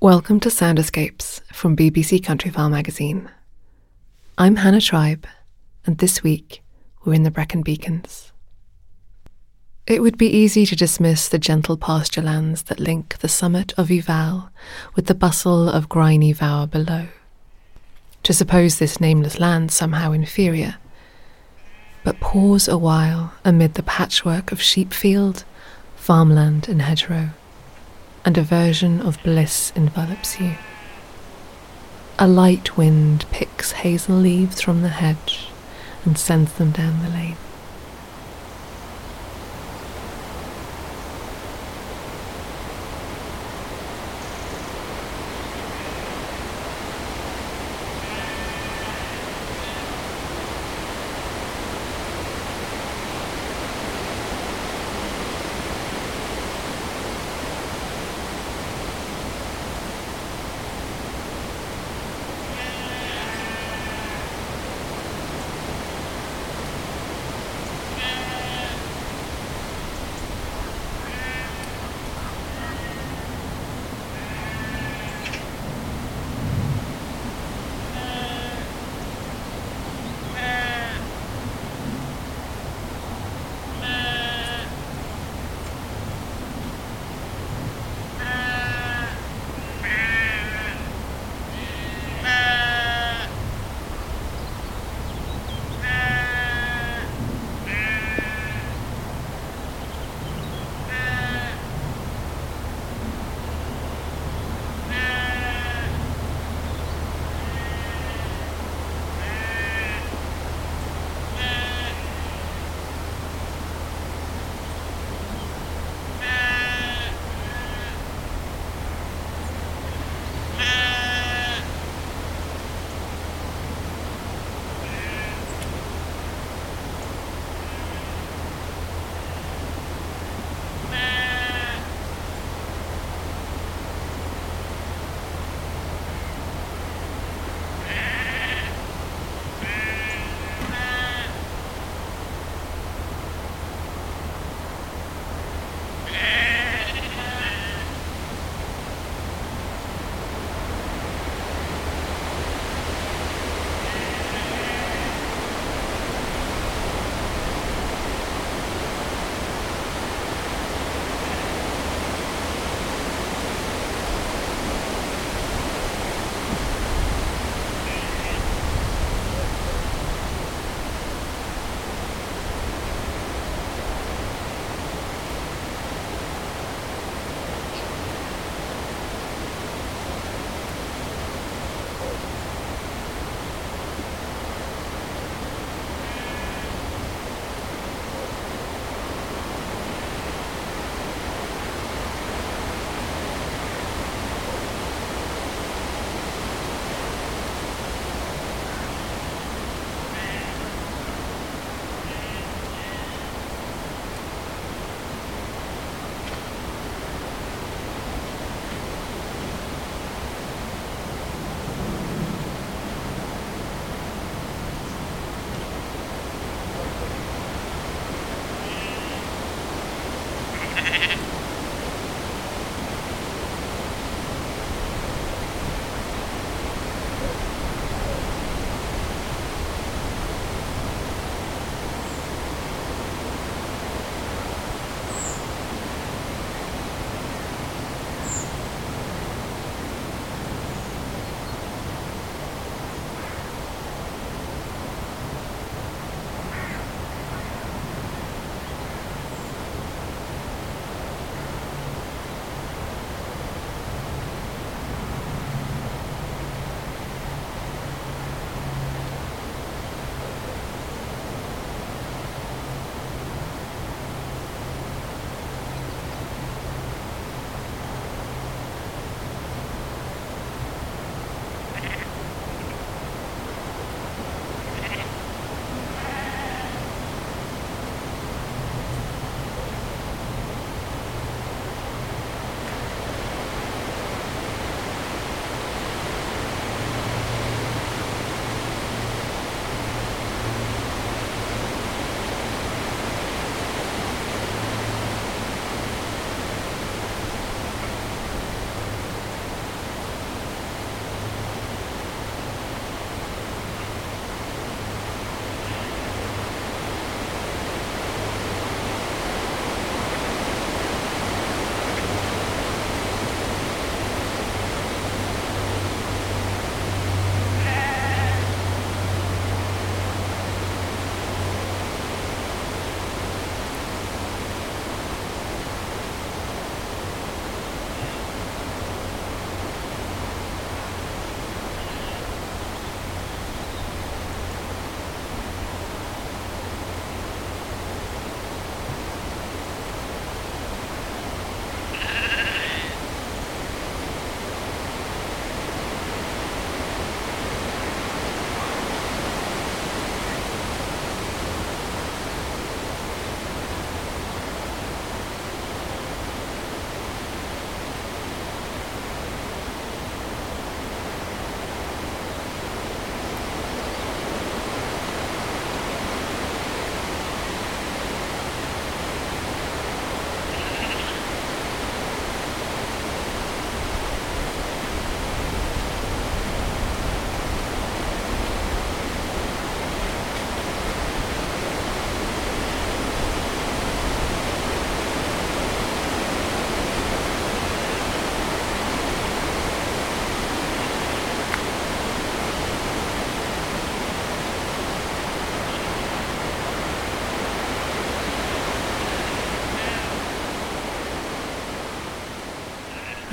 Welcome to Sound Escapes from BBC Countryfile magazine. I'm Hannah Tribe, and this week we're in the Brecon Beacons. It would be easy to dismiss the gentle pasture lands that link the summit of Y Fal with the bustle of Grwyne Fawr below, to suppose this nameless land somehow inferior. But pause a while amid the patchwork of sheepfield, farmland, and hedgerow and a version of bliss envelops you. A light wind picks hazel leaves from the hedge and sends them down the lane.